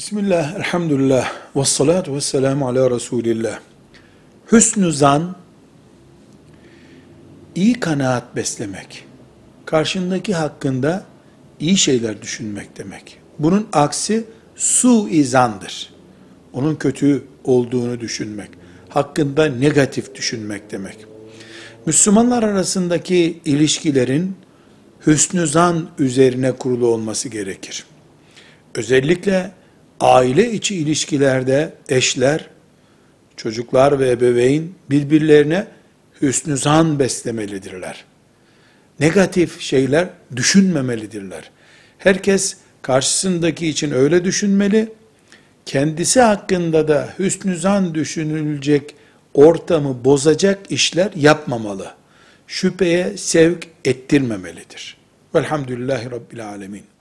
Bismillah, elhamdülillah, ve salatu ve selamu ala Resulillah. Hüsnü zan, iyi kanaat beslemek, karşındaki hakkında iyi şeyler düşünmek demek. Bunun aksi suizandır. Onun kötü olduğunu düşünmek, hakkında negatif düşünmek demek. Müslümanlar arasındaki ilişkilerin hüsnü zan üzerine kurulu olması gerekir. Özellikle aile içi ilişkilerde eşler, çocuklar ve ebeveyn birbirlerine hüsnü zan beslemelidirler. Negatif şeyler düşünmemelidirler. Herkes karşısındaki için öyle düşünmeli, kendisi hakkında da hüsnü zan düşünülecek ortamı bozacak işler yapmamalı. Şüpheye sevk ettirmemelidir. Velhamdülillahi Rabbil Alemin.